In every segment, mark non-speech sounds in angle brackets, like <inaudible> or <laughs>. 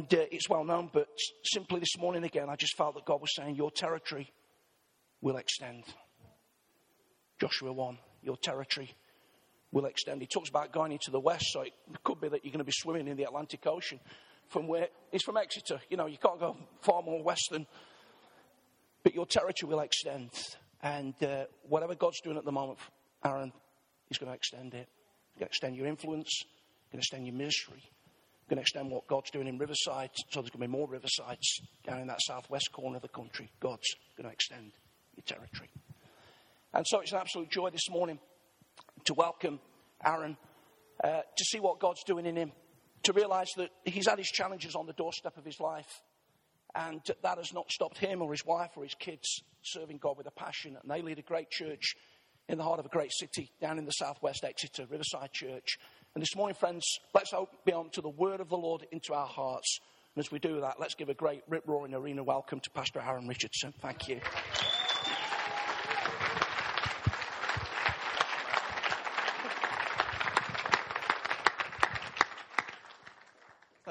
uh, it's well known, but simply this morning again, I just felt that God was saying, Your territory will extend. Joshua 1, your territory will extend. He talks about going into the west, so it could be that you're going to be swimming in the Atlantic Ocean from where he's from Exeter. You know, you can't go far more west than, but your territory will extend. And uh, whatever God's doing at the moment, Aaron, He's going to extend it. He's going to extend your influence, He's going to extend your ministry, going to extend what God's doing in Riverside. So there's going to be more Riversides down in that southwest corner of the country. God's going to extend your territory. And so it's an absolute joy this morning to welcome Aaron, uh, to see what God's doing in him, to realize that he's had his challenges on the doorstep of his life. And that has not stopped him or his wife or his kids serving God with a passion. And they lead a great church in the heart of a great city down in the southwest Exeter, Riverside Church. And this morning, friends, let's be on to the word of the Lord into our hearts. And as we do that, let's give a great rip roaring arena welcome to Pastor Aaron Richardson. Thank you.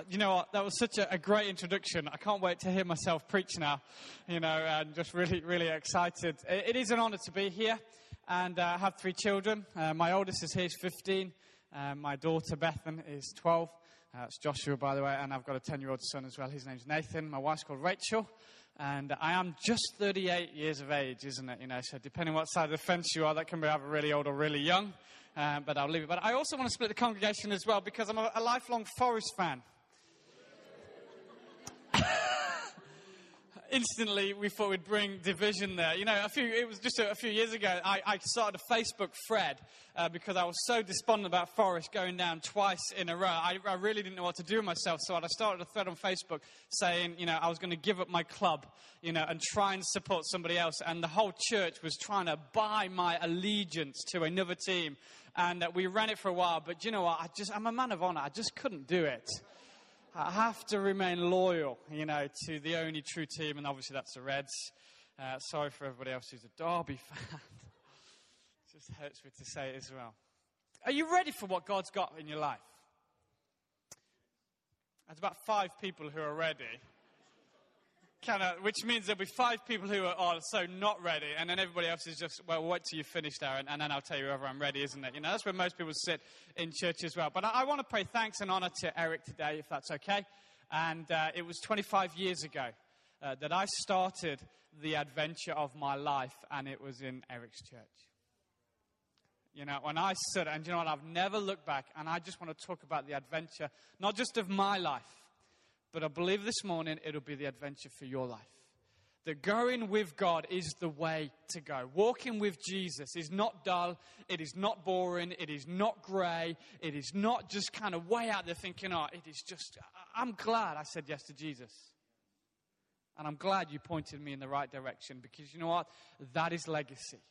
you know what? That was such a, a, great introduction. I can't wait to hear myself preach now. You know, and just really, really excited. it, it is an honor to be here, and uh, I have three children. Uh, my oldest is here, he's 15. Uh, my daughter Bethan is 12. That's Joshua, by the way, and I've got a 10 year old son as well. His name's Nathan. My wife's called Rachel. And I am just 38 years of age, isn't it? You know, so depending what side of the fence you are, that can be either really old or really young. Um, but I'll leave it. But I also want to split the congregation as well because I'm a, a lifelong Forest fan. Instantly we thought we'd bring division there. You know, a few, it was just a, a few years ago, I, I, started a Facebook thread uh, because I was so despondent about Forest going down twice in a row. I, I, really didn't know what to do with myself, so I started a thread on Facebook saying, you know, I was going to give up my club, you know, and try and support somebody else. And the whole church was trying to buy my allegiance to another team. And uh, we ran it for a while, but you know what? I just, I'm a man of honor. I just couldn't do it. I have to remain loyal, you know, to the only true team, and obviously that's the Reds. Uh, sorry for everybody else who's a Derby <laughs> fan. it just hurts me to say it as well. Are you ready for what God's got in your life? There's about five people who are ready of, which means there'll be five people who are, are, so not ready, and then everybody else is just, well, wait till you finish and, and, then I'll tell you whether I'm ready, isn't it? You know, that's where most people sit in church as well. But I, I want to pay thanks and honor to Eric today, if that's okay. And uh, it was 25 years ago uh, that I started the adventure of my life, and it was in Eric's church. You know, when I stood, and you know what, I've never looked back, and I just want to talk about the adventure, not just of my life but I believe this morning it'll be the adventure for your life. That going with God is the way to go. Walking with Jesus is not dull, it is not boring, it is not grey, it is not just kind of way out there thinking, oh, it is just, I'm glad I said yes to Jesus. And I'm glad you pointed me in the right direction because you know what? That is legacy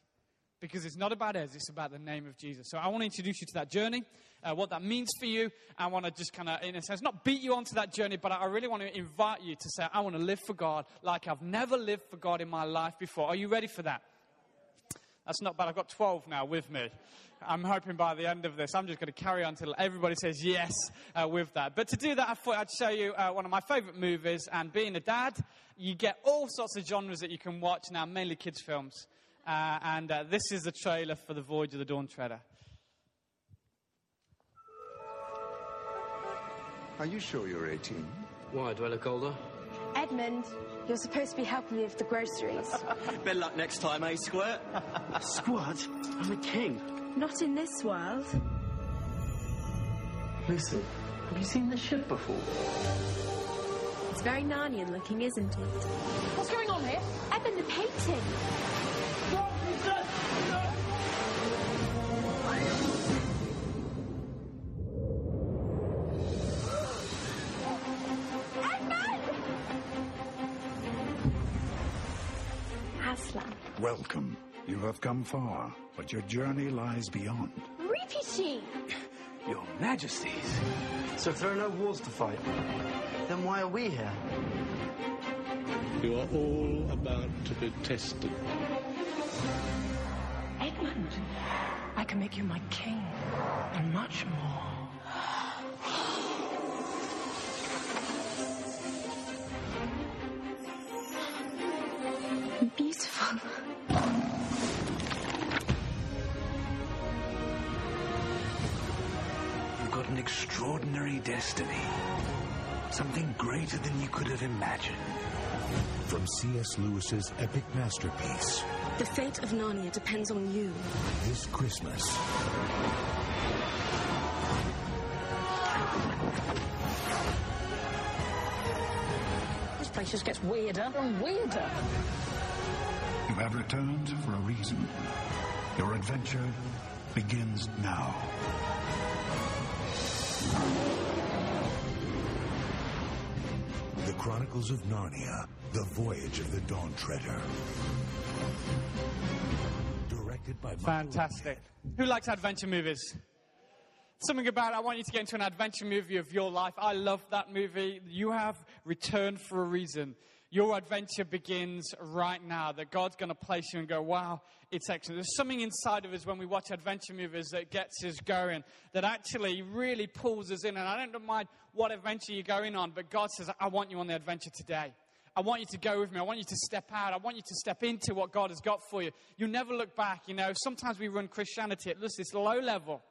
because it's not about us, it's about the name of Jesus. So I want to introduce you to that journey, uh, what that means for you. I want to just kind of, in a sense, not beat you onto that journey, but I really want to invite you to say, I want to live for God like I've never lived for God in my life before. Are you ready for that? That's not bad. I've got 12 now with me. I'm hoping by the end of this, I'm just going to carry on until everybody says yes uh, with that. But to do that, I thought I'd show you uh, one of my favorite movies. And being a dad, you get all sorts of genres that you can watch now, mainly kids' films. Uh, and uh, this is the trailer for The Voyage of the Dawn Treader. Are you sure you're 18? Why? Do I look older? Edmund, you're supposed to be helping me with the groceries. <laughs> Better luck next time, eh, Squirt? <laughs> Squirt? I'm a king. Not in this world. Listen, have you seen this ship before? It's very Narnian looking, isn't it? What's going on here? Evan, the painting. Welcome. You have come far, but your journey lies beyond. Reepicheep! <laughs> Your Majesties. So if there are no wars to fight, then why are we here? You are all about to be tested. Edmund, I can make you my king and much more. Beautiful. You've got an extraordinary destiny. Something greater than you could have imagined. From C.S. Lewis's epic masterpiece. The fate of Narnia depends on you. this Christmas. This place just gets weirder and weirder. You have returned for a reason. Your adventure begins now. The Chronicles of Narnia, The Voyage of the Dawn Treader. Directed by Fantastic. Who likes adventure movies? Something about I want you to get into an adventure movie of your life. I love that movie. You have returned for a reason. Your adventure begins right now. That God's going to place you and go, wow, it's excellent. There's something inside of us when we watch adventure movies that gets us going, that actually really pulls us in. And I don't mind what adventure you're going on, but God says, I want you on the adventure today. I want you to go with me. I want you to step out. I want you to step into what God has got for you. You never look back. You know, sometimes we run Christianity at this low level,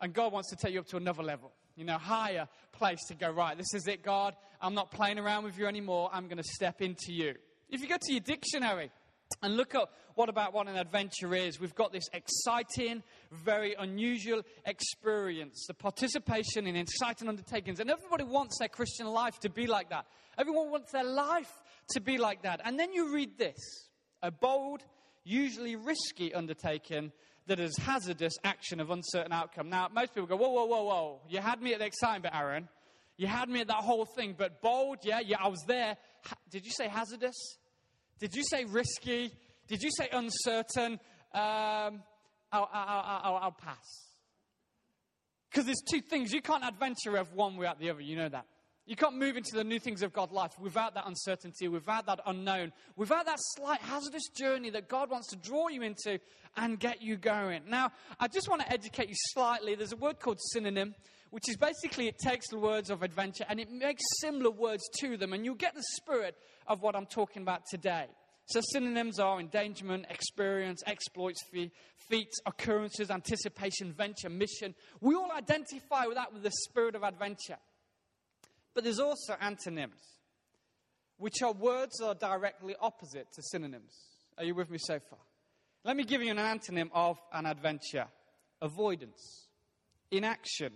and God wants to take you up to another level, you know, higher place to go, right, this is it, God. I'm not playing around with you anymore. I'm going to step into you. If you go to your dictionary, and look at what about what an adventure is. We've got this exciting, very unusual experience, the participation in exciting undertakings. And everybody wants their Christian life to be like that. Everyone wants their life to be like that. And then you read this a bold, usually risky undertaking that is hazardous action of uncertain outcome. Now, most people go, whoa, whoa, whoa, whoa. You had me at the exciting bit, Aaron. You had me at that whole thing. But bold, yeah, yeah, I was there. Ha- Did you say hazardous? Did you say risky? Did you say uncertain? Um, I'll, I'll, I'll, I'll pass. Because there's two things. You can't adventure of one without the other. You know that. You can't move into the new things of God's life without that uncertainty, without that unknown, without that slight hazardous journey that God wants to draw you into and get you going. Now, I just want to educate you slightly. There's a word called synonym, which is basically it takes the words of adventure and it makes similar words to them, and you'll get the spirit of what I'm talking about today. So synonyms are endangerment, experience, exploits, fe- feats, occurrences, anticipation, venture, mission. We all identify with that with the spirit of adventure. But there's also antonyms, which are words that are directly opposite to synonyms. Are you with me so far? Let me give you an antonym of an adventure avoidance, inaction,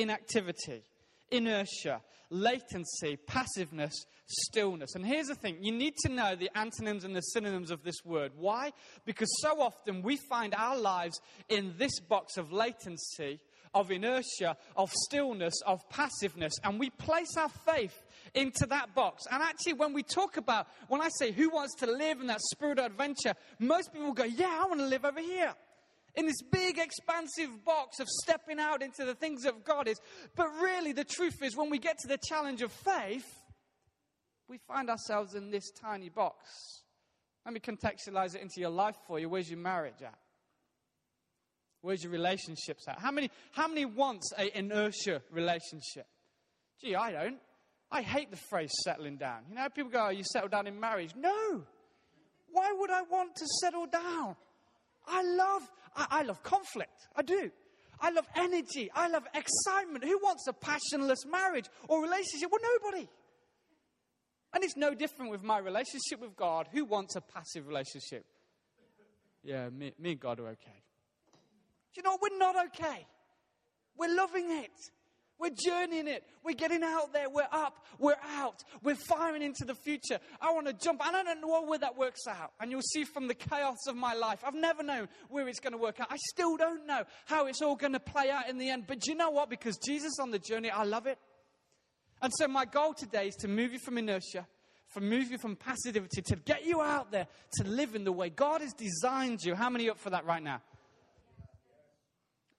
inactivity, inertia, latency, passiveness, stillness. And here's the thing you need to know the antonyms and the synonyms of this word. Why? Because so often we find our lives in this box of latency, of inertia, of stillness, of passiveness, and we place our faith into that box. And actually, when we talk about, when I say who wants to live in that spirit of adventure, most people go, Yeah, I want to live over here in this big expansive box of stepping out into the things of God is. But really, the truth is, when we get to the challenge of faith, we find ourselves in this tiny box. Let me contextualize it into your life for you. Where's your marriage at? Where's your relationships at? How many, how many wants a inertia relationship? Gee, I don't. I hate the phrase settling down. You know, people go, oh, you settle down in marriage. No. Why would I want to settle down? I love, I, I love conflict. I do. I love energy. I love excitement. Who wants a passionless marriage or relationship? Well, nobody. And it's no different with my relationship with God. Who wants a passive relationship? Yeah, me, me and God are okay. Do you know, we're not okay. We're loving it. We're journeying it. We're getting out there. We're up. We're out. We're firing into the future. I want to jump. And I don't know where that works out. And you'll see from the chaos of my life, I've never known where it's going to work out. I still don't know how it's all going to play out in the end. But you know what? Because Jesus on the journey, I love it. And so my goal today is to move you from inertia, from move you from passivity, to get you out there to live in the way God has designed you. How many up for that right now?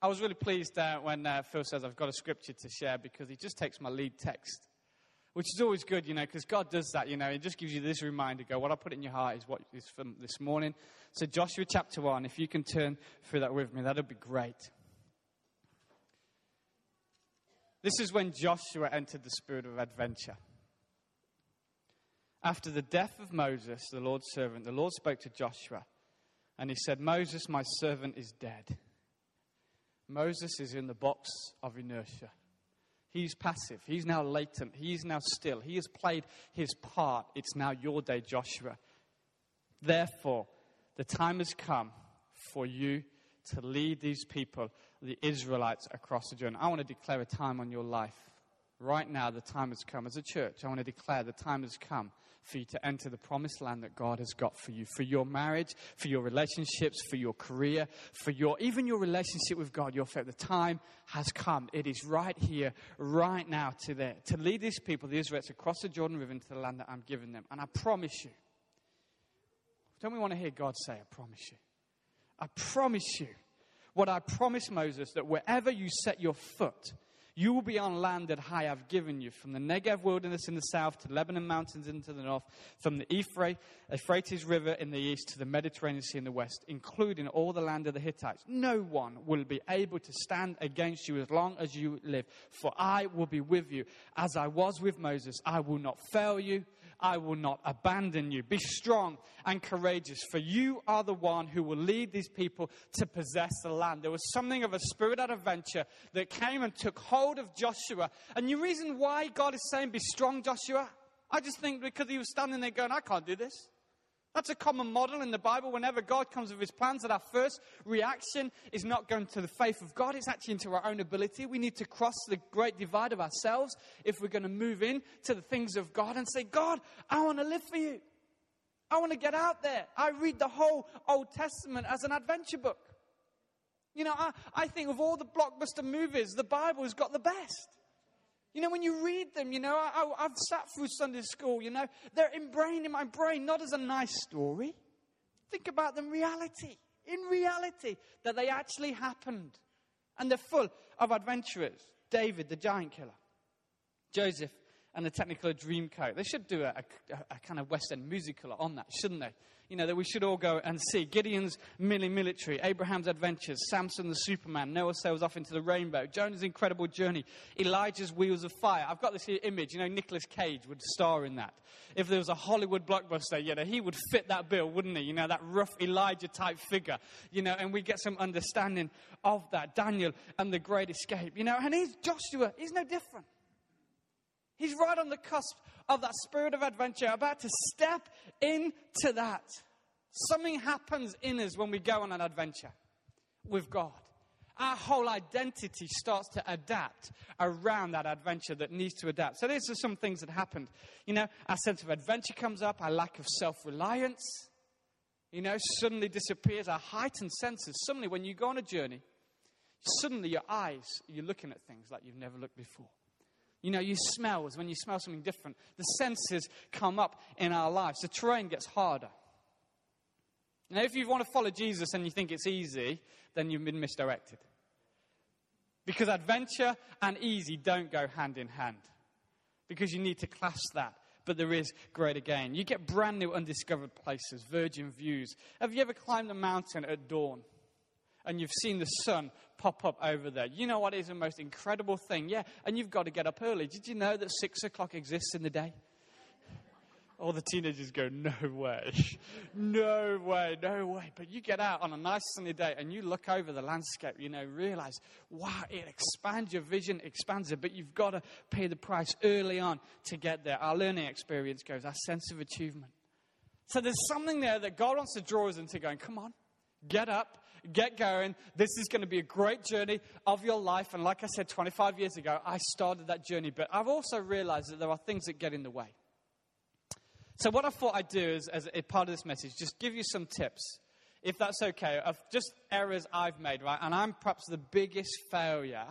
I was really pleased uh, when uh, Phil says I've got a scripture to share because he just takes my lead text, which is always good, you know, because God does that, you know. He just gives you this reminder go, what I put in your heart is what is from this morning. So, Joshua chapter 1, if you can turn through that with me, that would be great. This is when Joshua entered the spirit of adventure. After the death of Moses, the Lord's servant, the Lord spoke to Joshua and he said, Moses, my servant, is dead. Moses is in the box of inertia. He's passive. He's now latent. He's now still. He has played his part. It's now your day, Joshua. Therefore, the time has come for you to lead these people, the Israelites, across the journey. I want to declare a time on your life. Right now, the time has come. As a church, I want to declare the time has come for you to enter the promised land that God has got for you, for your marriage, for your relationships, for your career, for your even your relationship with God, your faith. The time has come. It is right here, right now, to there, to lead these people, the Israelites, across the Jordan River into the land that I'm giving them. And I promise you, don't we want to hear God say, I promise you? I promise you what I promised Moses that wherever you set your foot, you will be on land that I have given you, from the Negev wilderness in the south to Lebanon mountains into the north, from the Euphrates River in the east to the Mediterranean Sea in the west, including all the land of the Hittites. No one will be able to stand against you as long as you live, for I will be with you. As I was with Moses, I will not fail you. I will not abandon you. Be strong and courageous, for you are the one who will lead these people to possess the land. There was something of a spirit of adventure that came and took hold of Joshua. And the reason why God is saying, Be strong, Joshua, I just think because he was standing there going, I can't do this. That's a common model in the Bible. Whenever God comes with his plans, that our first reaction is not going to the faith of God, it's actually into our own ability. We need to cross the great divide of ourselves if we're going to move in to the things of God and say, God, I want to live for you. I want to get out there. I read the whole Old Testament as an adventure book. You know, I, I think of all the blockbuster movies, the Bible has got the best. You know, when you read them, you know, I, have sat through Sunday school, you know, they're ingrained in my brain, not as a nice story. Think about them reality, in reality, that they actually happened. And they're full of adventurers. David, the giant killer. Joseph and the Technicolor Dreamcoat. They should do a, a, a kind of West End musical on that, shouldn't they? you know, that we should all go and see. Gideon's mini military, Abraham's adventures, Samson the Superman, Noah sails off into the rainbow, Jonah's incredible journey, Elijah's wheels of fire. I've got this image, you know, Nicolas Cage would star in that. If there was a Hollywood blockbuster, you know, he would fit that bill, wouldn't he? You know, that rough Elijah type figure, you know, and we get some understanding of that. Daniel and the Great Escape, you know, and he's Joshua, he's no different. He's right on the cusp of that spirit of adventure, about to step into that. Something happens in us when we go on an adventure with God. Our whole identity starts to adapt around that adventure that needs to adapt. So, these are some things that happened. You know, our sense of adventure comes up, our lack of self reliance, you know, suddenly disappears. Our heightened senses, suddenly, when you go on a journey, suddenly your eyes, you're looking at things like you've never looked before. You know, you smells, when you smell something different, the senses come up in our lives. The terrain gets harder. Now, if you want to follow Jesus and you think it's easy, then you've been misdirected. Because adventure and easy don't go hand in hand. Because you need to class that. But there is greater gain. You get brand new undiscovered places, virgin views. Have you ever climbed a mountain at dawn? And you've seen the sun pop up over there. You know what is the most incredible thing? Yeah, and you've got to get up early. Did you know that six o'clock exists in the day? All the teenagers go, No way, no way, no way. But you get out on a nice sunny day and you look over the landscape, you know, realize, wow, it expands your vision, expands it, but you've got to pay the price early on to get there. Our learning experience goes, our sense of achievement. So there's something there that God wants to draw us into going, Come on, get up, get going. This is going to be a great journey of your life. And like I said 25 years ago, I started that journey. But I've also realized that there are things that get in the way. So, what I thought I'd do is, as a part of this message, just give you some tips, if that's okay, of just errors I've made, right? And I'm perhaps the biggest failure.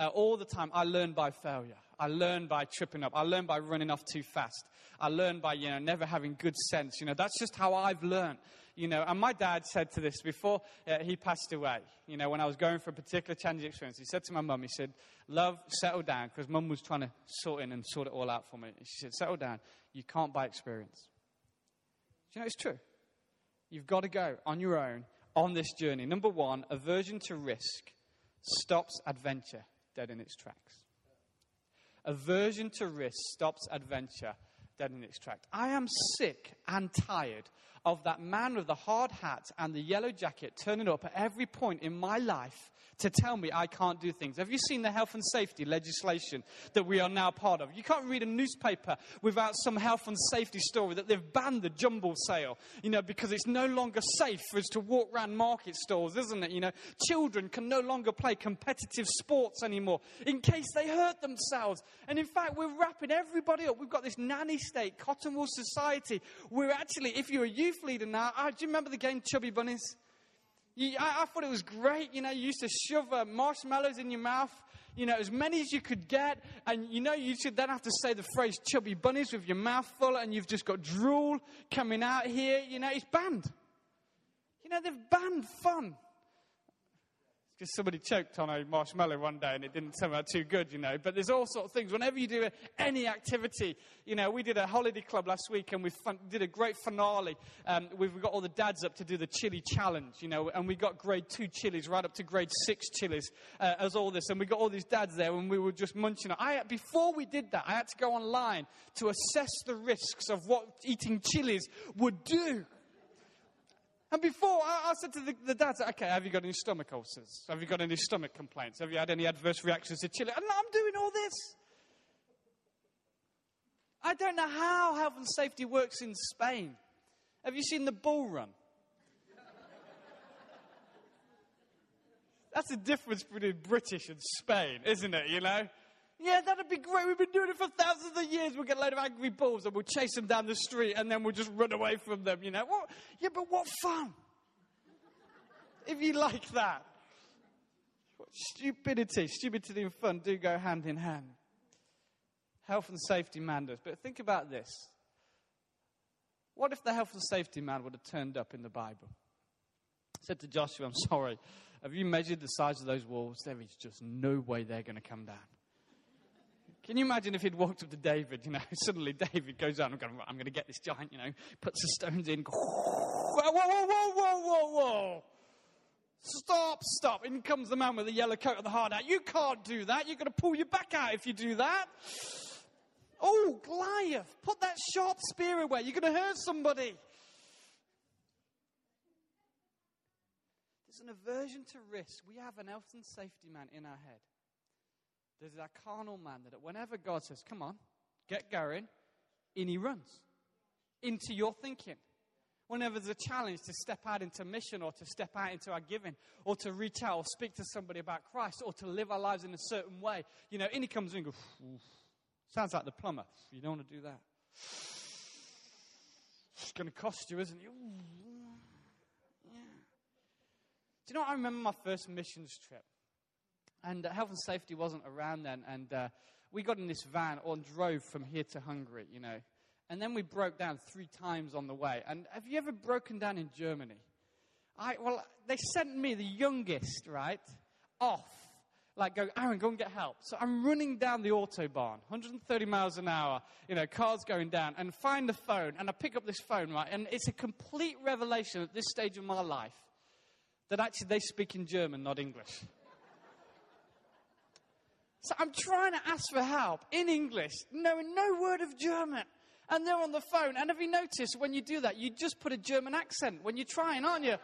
Uh, all the time, I learn by failure. I learn by tripping up. I learn by running off too fast. I learn by, you know, never having good sense. You know, that's just how I've learned you know, and my dad said to this before uh, he passed away, you know, when I was going for a particular challenging experience, he said to my mum, he said, Love, settle down, because mum was trying to sort in and sort it all out for me. She said, Settle down. You can't buy experience. You know, it's true. You've got to go on your own on this journey. Number one, aversion to risk stops adventure dead in its tracks. Aversion to risk stops adventure dead in its tracks. I am sick and tired of that man with the hard hat and the yellow jacket turning up at every point in my life to tell me I can't do things. Have you seen the health and safety legislation that we are now part of? You can't read a newspaper without some health and safety story that they've banned the jumble sale, you know, because it's no longer safe for us to walk around market stores, isn't it? You know, children can no longer play competitive sports anymore in case they hurt themselves. And in fact, we're wrapping everybody up. We've got this nanny state, cotton wool society. We're actually, if you're a youth leader now, uh, do you remember the game Chubby Bunnies? You, I, I, thought it was great. You know, you used to shove uh, marshmallows in your mouth, you know, as many as you could get. And, you know, you should then have to say the phrase chubby bunnies with your mouth full and you've just got drool coming out here. You know, it's banned. You know, they've banned fun because somebody choked on a marshmallow one day and it didn't turn out too good, you know. But there's all sorts of things. Whenever you do any activity, you know, we did a holiday club last week and we fun, did a great finale. Um, we've got all the dads up to do the chili challenge, you know, and we got grade two chilies right up to grade six chilies uh, as all this. And we got all these dads there and we were just munching. I, before we did that, I had to go online to assess the risks of what eating chilies would do and before, I, I said to the, the dads, okay, have you got any stomach ulcers? Have you got any stomach complaints? Have you had any adverse reactions to chili? And I'm doing all this. I don't know how health and safety works in Spain. Have you seen the bull run? That's the difference between British and Spain, isn't it? You know? Yeah, that'd be great. We've been doing it for thousands of years. We'll get a load of angry bulls and we'll chase them down the street and then we'll just run away from them, you know. Yeah, but what fun. if you like that. Stupidity, stupidity and fun do go hand in hand. Health and safety does. But think about this. What if the health and safety man would have turned up in the Bible? Said to Joshua, I'm sorry. Have you measured the size of those walls? There is just no way they're going to come down. Can you imagine if he'd walked up to David, you know, <laughs> suddenly David goes out and going, I'm going to get this giant, you know, puts the stones in. Whoa, whoa, whoa, whoa, whoa, whoa. Stop, stop. In comes the man with the yellow coat and the hard hat. You can't do that. You're going to pull your back out if you do that. Oh, Goliath, put that sharp spear away. You're going to hurt somebody. There's an aversion to risk. We have an health and safety man in our head. There's that carnal man that whenever God says, Come on, get going, in he runs into your thinking. Whenever there's a challenge to step out into mission or to step out into our giving or to reach out or speak to somebody about Christ or to live our lives in a certain way, you know, in he comes in and goes, Sounds like the plumber. You don't want to do that. It's going to cost you, isn't it? Yeah. Do you know what I remember my first missions trip? And uh, health and safety wasn't around then. And uh, we got in this van and drove from here to Hungary, you know. And then we broke down three times on the way. And have you ever broken down in Germany? I, well, they sent me, the youngest, right, off. Like, go, Aaron, go and get help. So I'm running down the Autobahn, 130 miles an hour, you know, cars going down, and find the phone. And I pick up this phone, right? And it's a complete revelation at this stage of my life that actually they speak in German, not English. So I'm trying to ask for help in English, knowing no word of German. And they're on the phone. And have you noticed when you do that, you just put a German accent when you're trying, aren't you?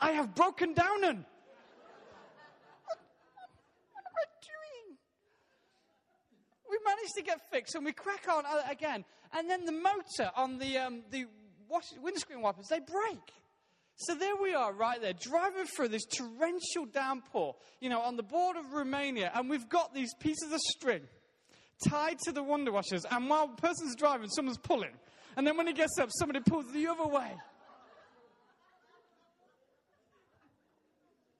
I have broken down and. What, what am I doing? We managed to get fixed and we crack on uh, again. And then the motor on the, um, the wash, windscreen wipers, they break. So there we are, right there, driving through this torrential downpour, you know, on the border of Romania, and we've got these pieces of string tied to the wonder washers, and while the person's driving, someone's pulling. And then when he gets up, somebody pulls the other way.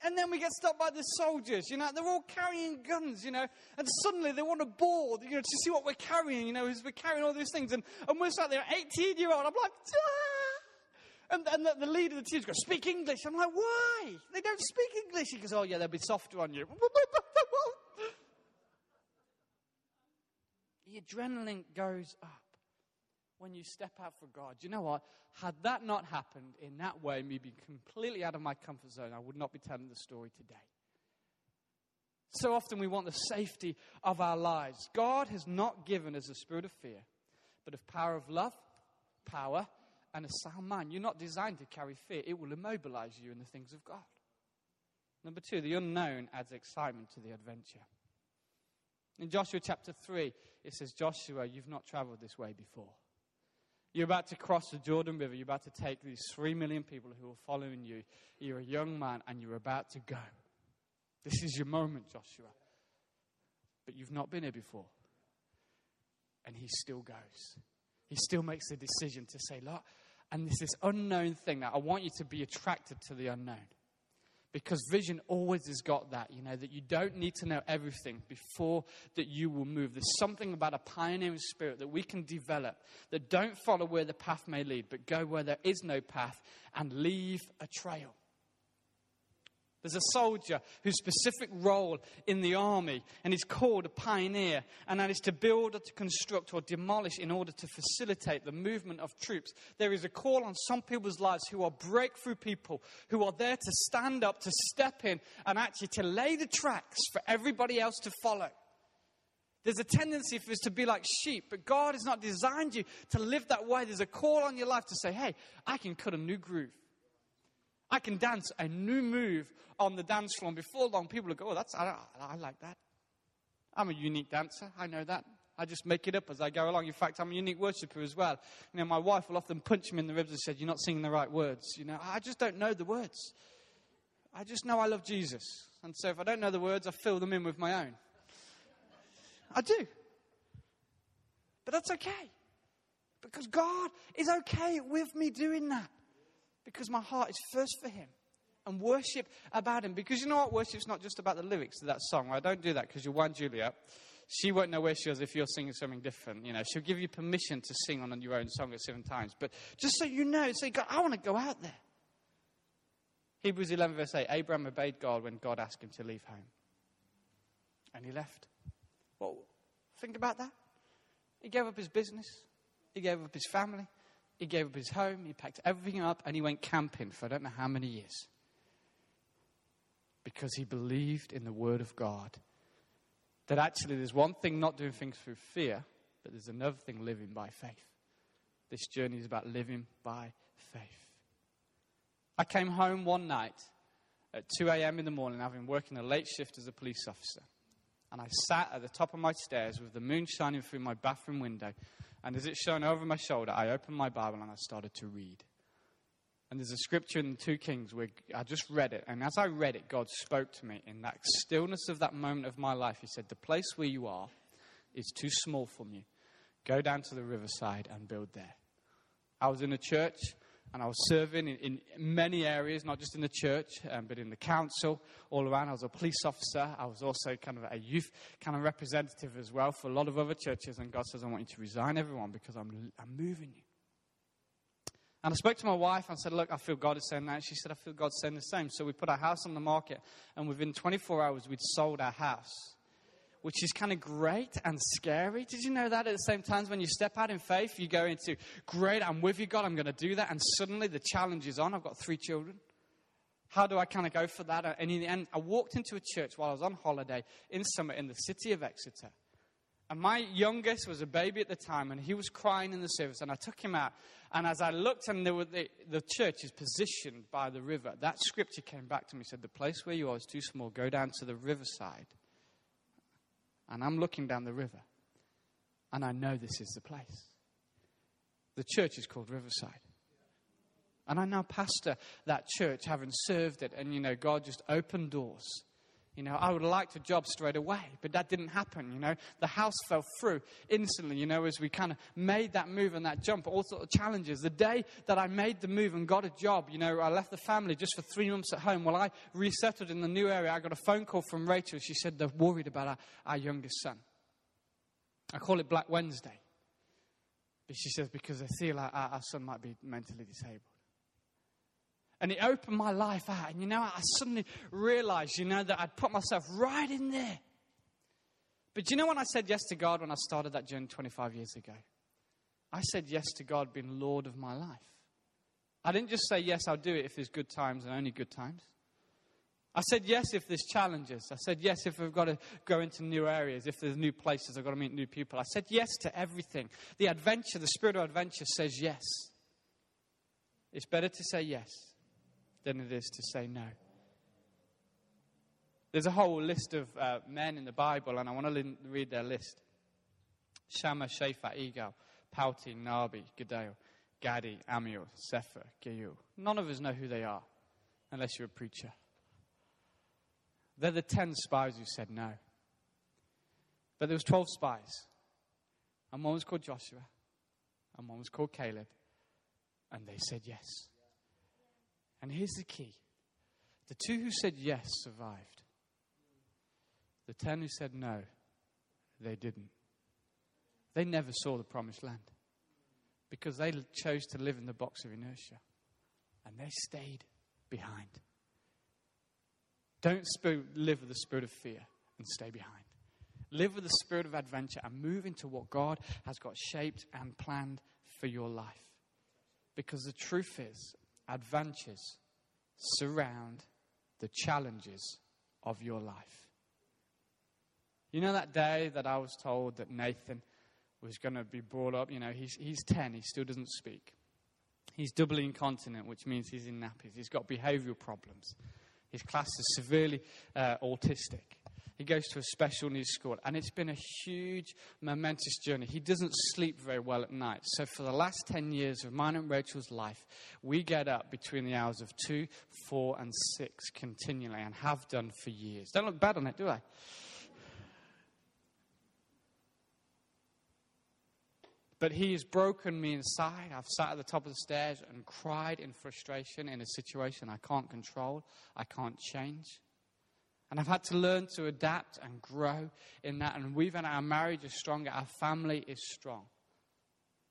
And then we get stopped by the soldiers, you know, they're all carrying guns, you know, and suddenly they want to board, you know, to see what we're carrying, you know, as we're carrying all these things. And, and we're sat there, 18 year old, I'm like! And, and the, the, leader of the team goes, Speak English. I'm like, Why? They don't speak English. He goes, Oh, yeah, they'll be softer on you. <laughs> the adrenaline goes up when you step out for God. You know what? Had that not happened in that way, me being completely out of my comfort zone, I would not be telling the story today. So often we want the safety of our lives. God has not given us a spirit of fear, but of power of love, power, and a sound mind. You're not designed to carry fear, it will immobilize you in the things of God. Number two, the unknown adds excitement to the adventure. In Joshua chapter 3, it says, Joshua, you've not traveled this way before. You're about to cross the Jordan River. You're about to take these three million people who are following you. You're a young man and you're about to go. This is your moment, Joshua. But you've not been here before. And he still goes. He still makes the decision to say, Look, and there's this unknown thing that I want you to be attracted to the unknown. Because vision always has got that, you know, that you don't need to know everything before that you will move. There's something about a pioneering spirit that we can develop that don't follow where the path may lead, but go where there is no path and leave a trail. There's a soldier whose specific role in the army, and he's called a pioneer, and that is to build or to construct or demolish in order to facilitate the movement of troops. There is a call on some people's lives who are breakthrough people, who are there to stand up, to step in, and actually to lay the tracks for everybody else to follow. There's a tendency for us to be like sheep, but God has not designed you to live that way. There's a call on your life to say, hey, I can cut a new groove. I can dance a new move on the dance floor. And before long, people will go, oh, that's, I, I like that. I'm a unique dancer. I know that. I just make it up as I go along. In fact, I'm a unique worshiper as well. You know, my wife will often punch me in the ribs and say, You're not singing the right words. You know, I just don't know the words. I just know I love Jesus. And so if I don't know the words, I fill them in with my own. I do. But that's okay. Because God is okay with me doing that because my heart is first for Him and worship about Him. Because you know what? Worship's not just about the lyrics to that song. I don't do that because you're one Julia. She won't know where she is if you're singing something different. You know, she'll give you permission to sing on your own song at seven times. But just so you know, say, God, I want to go out there. Hebrews 11, verse 8 Abraham obeyed God when God asked him to leave home. And he left. Well, think about that. He gave up his business, he gave up his family, he gave up his home, he packed everything up, and he went camping for I don't know how many years. Because he believed in the Word of God. That actually there's one thing not doing things through fear, but there's another thing living by faith. This journey is about living by faith. I came home one night at 2 a.m. in the morning, having worked in a late shift as a police officer. And I sat at the top of my stairs with the moon shining through my bathroom window and as it shone over my shoulder, I opened my Bible and I started to read. And there's a scripture in 2 Kings where I just read it. And as I read it, God spoke to me in that stillness of that moment of my life. He said, The place where you are is too small for you. Go down to the riverside and build there. I was in a church and I was serving in, in many areas, not just in the church, um, but in the council, all around. I was a police officer. I was also kind of a youth kind of representative as well for a lot of other churches. And God says, I want you to resign everyone because I'm, I'm moving you. And I spoke to my wife and said, Look, I feel God is saying that. She said, I feel God's saying the same. So we put our house on the market, and within 24 hours, we'd sold our house which is kind of great and scary. Did you know that at the same time, when you step out in faith, you go into, great, I'm with you, God, I'm going to do that. And suddenly the challenge is on. I've got three children. How do I kind of go for that? And in the end, I walked into a church while I was on holiday in summer in the city of Exeter. And my youngest was a baby at the time, and he was crying in the service. And I took him out. And as I looked, and the, the church is positioned by the river, that scripture came back to me said, The place where you are is too small. Go down to the riverside and I'm looking down the river, and I know this is the place. The church is called Riverside. And I now pastor that church, having served it, and you know, God just opened doors. You know, I would have liked a job straight away, but that didn't happen. You know, the house fell through instantly, you know, as we kind of made that move and that jump, all sorts of challenges. The day that I made the move and got a job, you know, I left the family just for three months at home. While I resettled in the new area, I got a phone call from Rachel. She said they're worried about our, our youngest son. I call it Black Wednesday. But she says because they feel our, our son might be mentally disabled. And it opened my life out. And you know, I suddenly realized, you know, that I'd put myself right in there. But you know when I said yes to God when I started that journey 25 years ago? I said yes to God being Lord of my life. I didn't just say, yes, I'll do it if there's good times and only good times. I said yes if there's challenges. I said yes if we've got to go into new areas, if there's new places, I've got to meet new people. I said yes to everything. The adventure, the spirit of adventure says yes. It's better to say yes than it is to say no. There's a whole list of uh, men in the Bible, and I want to read their list Shammah, Shaphat, Igal, Palti, Nabi, Giddel, Gadi, Amiel, Sephir, Geu. None of us know who they are, unless you're a preacher. They're the ten spies who said no. But there was 12 spies. And one was called Joshua, and one was called Caleb, and they said yes. And here's the key the two who said yes survived. The ten who said no, they didn't. They never saw the promised land because they chose to live in the box of inertia and they stayed behind. Don't live with the spirit of fear and stay behind. Live with the spirit of adventure and move into what God has got shaped and planned for your life. Because the truth is, adventures surround the challenges of your life. You know that day that I was told that Nathan was going to be brought up? You know, he's, he's 10, he still doesn't speak. He's doubly incontinent, which means he's in nappies. He's got behavioral problems. His class is severely uh, autistic. He goes to a special needs school, and it's been a huge, momentous journey. He doesn't sleep very well at night. So, for the last 10 years of mine and Rachel's life, we get up between the hours of 2, 4, and 6 continually, and have done for years. Don't look bad on it, do I? But he has broken me inside. I've sat at the top of the stairs and cried in frustration in a situation I can't control, I can't change. And I've had to learn to adapt and grow in that. And we've had our marriage is stronger, our family is strong.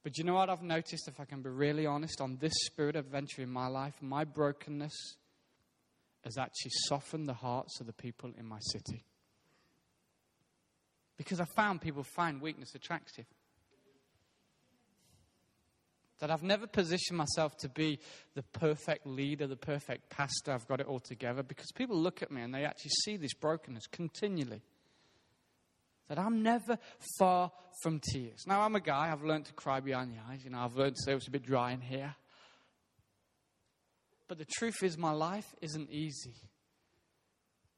But you know what I've noticed, if I can be really honest, on this spirit adventure in my life, my brokenness has actually softened the hearts of the people in my city. Because I found people find weakness attractive that I've never positioned myself to be the perfect leader, the perfect pastor. I've got it all together because people look at me and they actually see this brokenness continually. That I'm never far from tears. Now, I'm a guy, I've learned to cry behind the eyes. You know, I've learned to say it's a bit dry in here. But the truth is, my life isn't easy.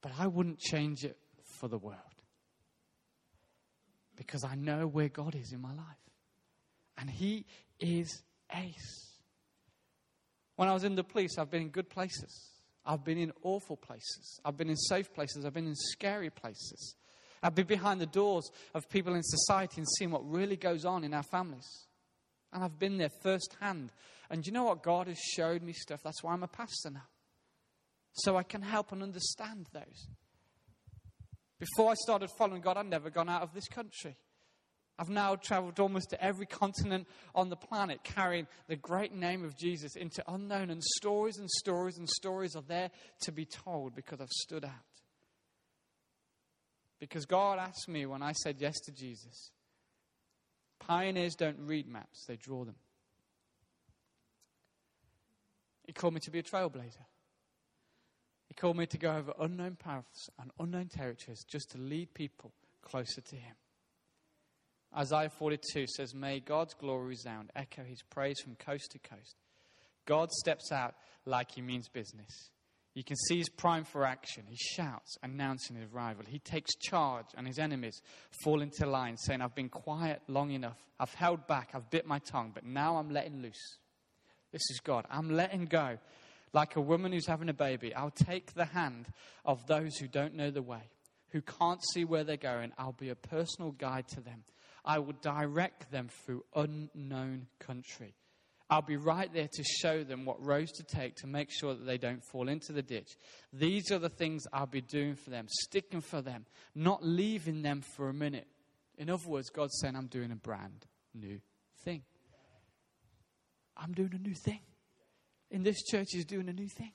But I wouldn't change it for the world. Because I know where God is in my life. And He is ace. When I was in the police, I've been in good places. I've been in awful places. I've been in safe places. I've been in scary places. I've been behind the doors of people in society and seen what really goes on in our families. And I've been there firsthand. And you know what? God has showed me stuff. That's why I'm a pastor now. So I can help and understand those. Before I started following God, I'd never gone out of this country. I've now traveled almost to every continent on the planet carrying the great name of Jesus into unknown, and stories and stories and stories are there to be told because I've stood out. Because God asked me when I said yes to Jesus pioneers don't read maps, they draw them. He called me to be a trailblazer. He called me to go over unknown paths and unknown territories just to lead people closer to Him. Isaiah 42 says, May God's glory resound, echo his praise from coast to coast. God steps out like he means business. You can see he's primed for action. He shouts, announcing his arrival. He takes charge, and his enemies fall into line, saying, I've been quiet long enough. I've held back. I've bit my tongue, but now I'm letting loose. This is God. I'm letting go. Like a woman who's having a baby, I'll take the hand of those who don't know the way, who can't see where they're going. I'll be a personal guide to them. I will direct them through unknown country. I'll be right there to show them what roads to take to make sure that they don't fall into the ditch. These are the things I'll be doing for them, sticking for them, not leaving them for a minute. In other words, God's saying, I'm doing a brand new thing. I'm doing a new thing. In this church, He's doing a new thing.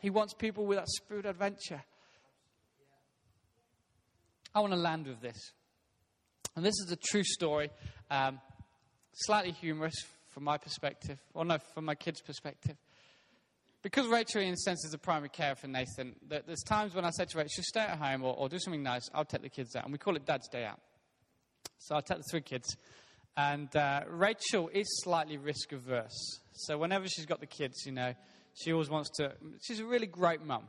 He wants people with that spirit adventure. I want to land with this. And this is a true story, um, slightly humorous from my perspective, or no, from my kids' perspective. because Rachel, in a sense, is the primary carer for Nathan, there's times when I say to Rachel, stay at home or, or do something nice, I'll take the kids out. And we call it Dad's Day Out. So I'll take the three kids. And uh, Rachel is slightly risk averse. So whenever she's got the kids, you know, she always wants to. She's a really great mum,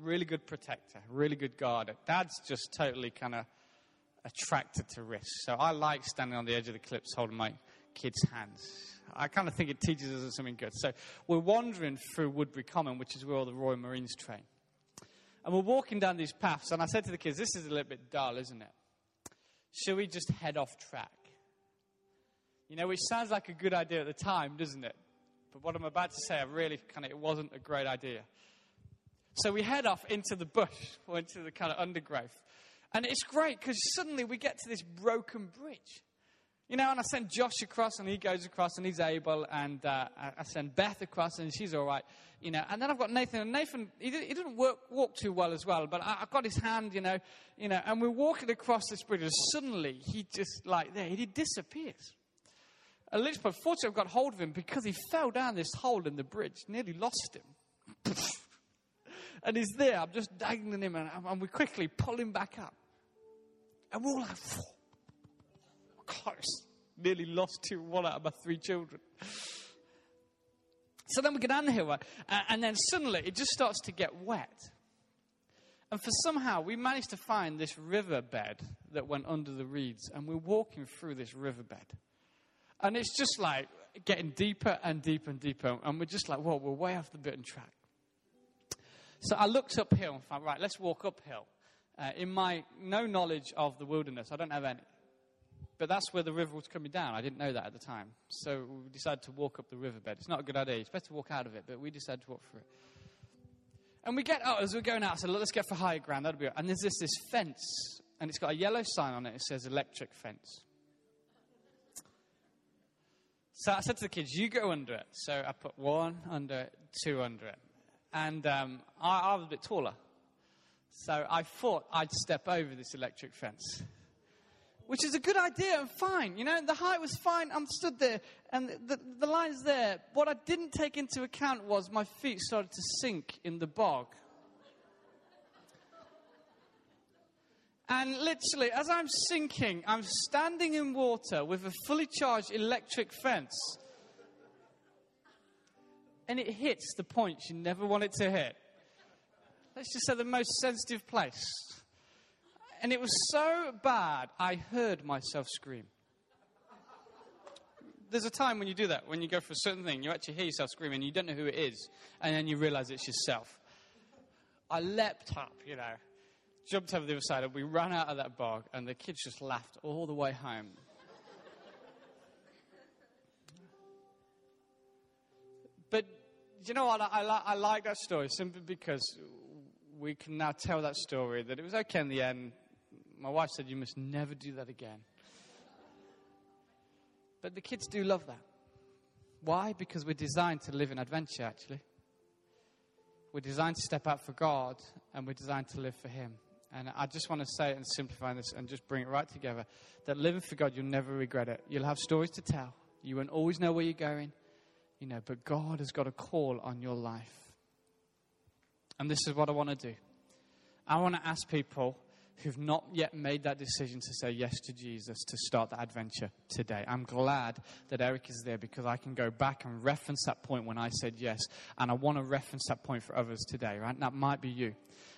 really good protector, really good guarder. Dad's just totally kind of attracted to risk. So I like standing on the edge of the cliffs holding my kids' hands. I kind of think it teaches us something good. So we're wandering through Woodbury Common, which is where all the Royal Marines train. And we're walking down these paths, and I said to the kids, This is a little bit dull, isn't it? Shall we just head off track? You know, which sounds like a good idea at the time, doesn't it? But what I'm about to say, I really kind of, it wasn't a great idea. So we head off into the bush, <laughs> or into the kind of undergrowth. And it's great because suddenly we get to this broken bridge. You know, and I send Josh across and he goes across and he's able, and uh, I send Beth across and she's all right. You know, and then I've got Nathan, and Nathan, he, did, he didn't work, walk too well as well, but I, have got his hand, you know, you know, and we're walking across this bridge, and suddenly he just like there, he disappears. Least, but fortunately, I've got hold of him because he fell down this hole in the bridge, nearly lost him. <laughs> and he's there. I'm just dangling him, and, and we quickly pull him back up. And we're all like, close. Nearly lost two, one out of my three children. So then we get down the hill, and then suddenly it just starts to get wet. And for somehow we managed to find this riverbed that went under the reeds, and we're walking through this riverbed. And it's just like getting deeper and deeper and deeper, and we're just like, whoa, we're way off the beaten track. So I looked uphill and thought, right, let's walk uphill. Uh, in my no knowledge of the wilderness, I don't have any. But that's where the river was coming down. I didn't know that at the time. So we decided to walk up the riverbed. It's not a good idea. It's better to walk out of it, but we decided to walk through it. And we get out, as we're going out, I said, let's get for higher ground. That'll be And there's this, this fence, and it's got a yellow sign on it. It says electric fence. So I said to the kids, you go under it. So I put one under it, two under it. And um, I, I was a bit taller. So I thought I'd step over this electric fence which is a good idea and fine. You know, the height was fine. I'm stood there and the, the, the line's there. What I didn't take into account was my feet started to sink in the bog. And literally, as I'm sinking, I'm standing in water with a fully charged electric fence. And it hits the point you never want it to hit. Let's just say the most sensitive place. And it was so bad, I heard myself scream. There's a time when you do that, when you go for a certain thing, you actually hear yourself screaming, and you don't know who it is, and then you realize it's yourself. I leapt up, you know, jumped over the other side, and we ran out of that bog, and the kids just laughed all the way home. but you know what? I, I, I like that story simply because we can now tell that story that it was okay in the end my wife said, You must never do that again. But the kids do love that. Why? Because we're designed to live in adventure, actually. We're designed to step out for God, and we're designed to live for Him. And I just want to say it and simplify this and just bring it right together that living for God, you'll never regret it. You'll have stories to tell. You won't always know where you're going, you know, but God has got a call on your life. And this is what I want to do. I want to ask people who've not yet made that decision to say yes to Jesus to start that adventure today. I'm glad that Eric is there because I can go back and reference that point when I said yes. And I want to reference that point for others today, right? That might be you.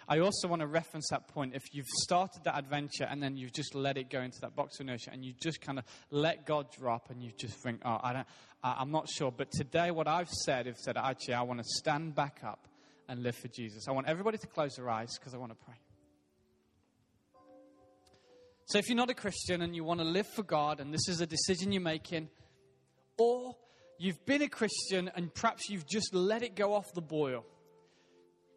I also want to reference that point if you've started that adventure and then you've just let it go into that box of inertia and you just kind of let God drop and you just think, oh, I don't, I'm not sure. But today, what I've said is that actually I want to stand back up and live for Jesus. I want everybody to close their eyes because I want to pray. So if you're not a Christian and you want to live for God and this is a decision you're making, or you've been a Christian and perhaps you've just let it go off the boil,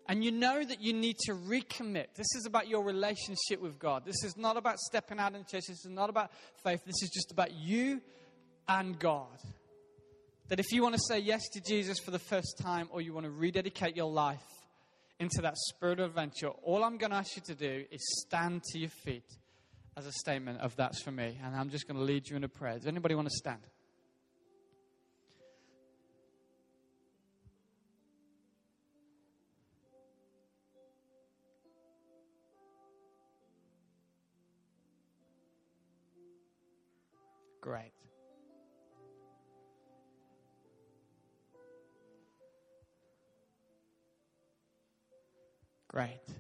and you know that you need to recommit. This is about your relationship with God. This is not about stepping out in church. This is not about faith. This is just about you and God. That if you want to say yes to Jesus for the first time or you want to rededicate your life into that spirit of adventure, all I'm going to ask you to do is stand to your feet as a statement of that's for me. And I'm just going to lead you in a prayer. Does anybody want to stand? Great. Great.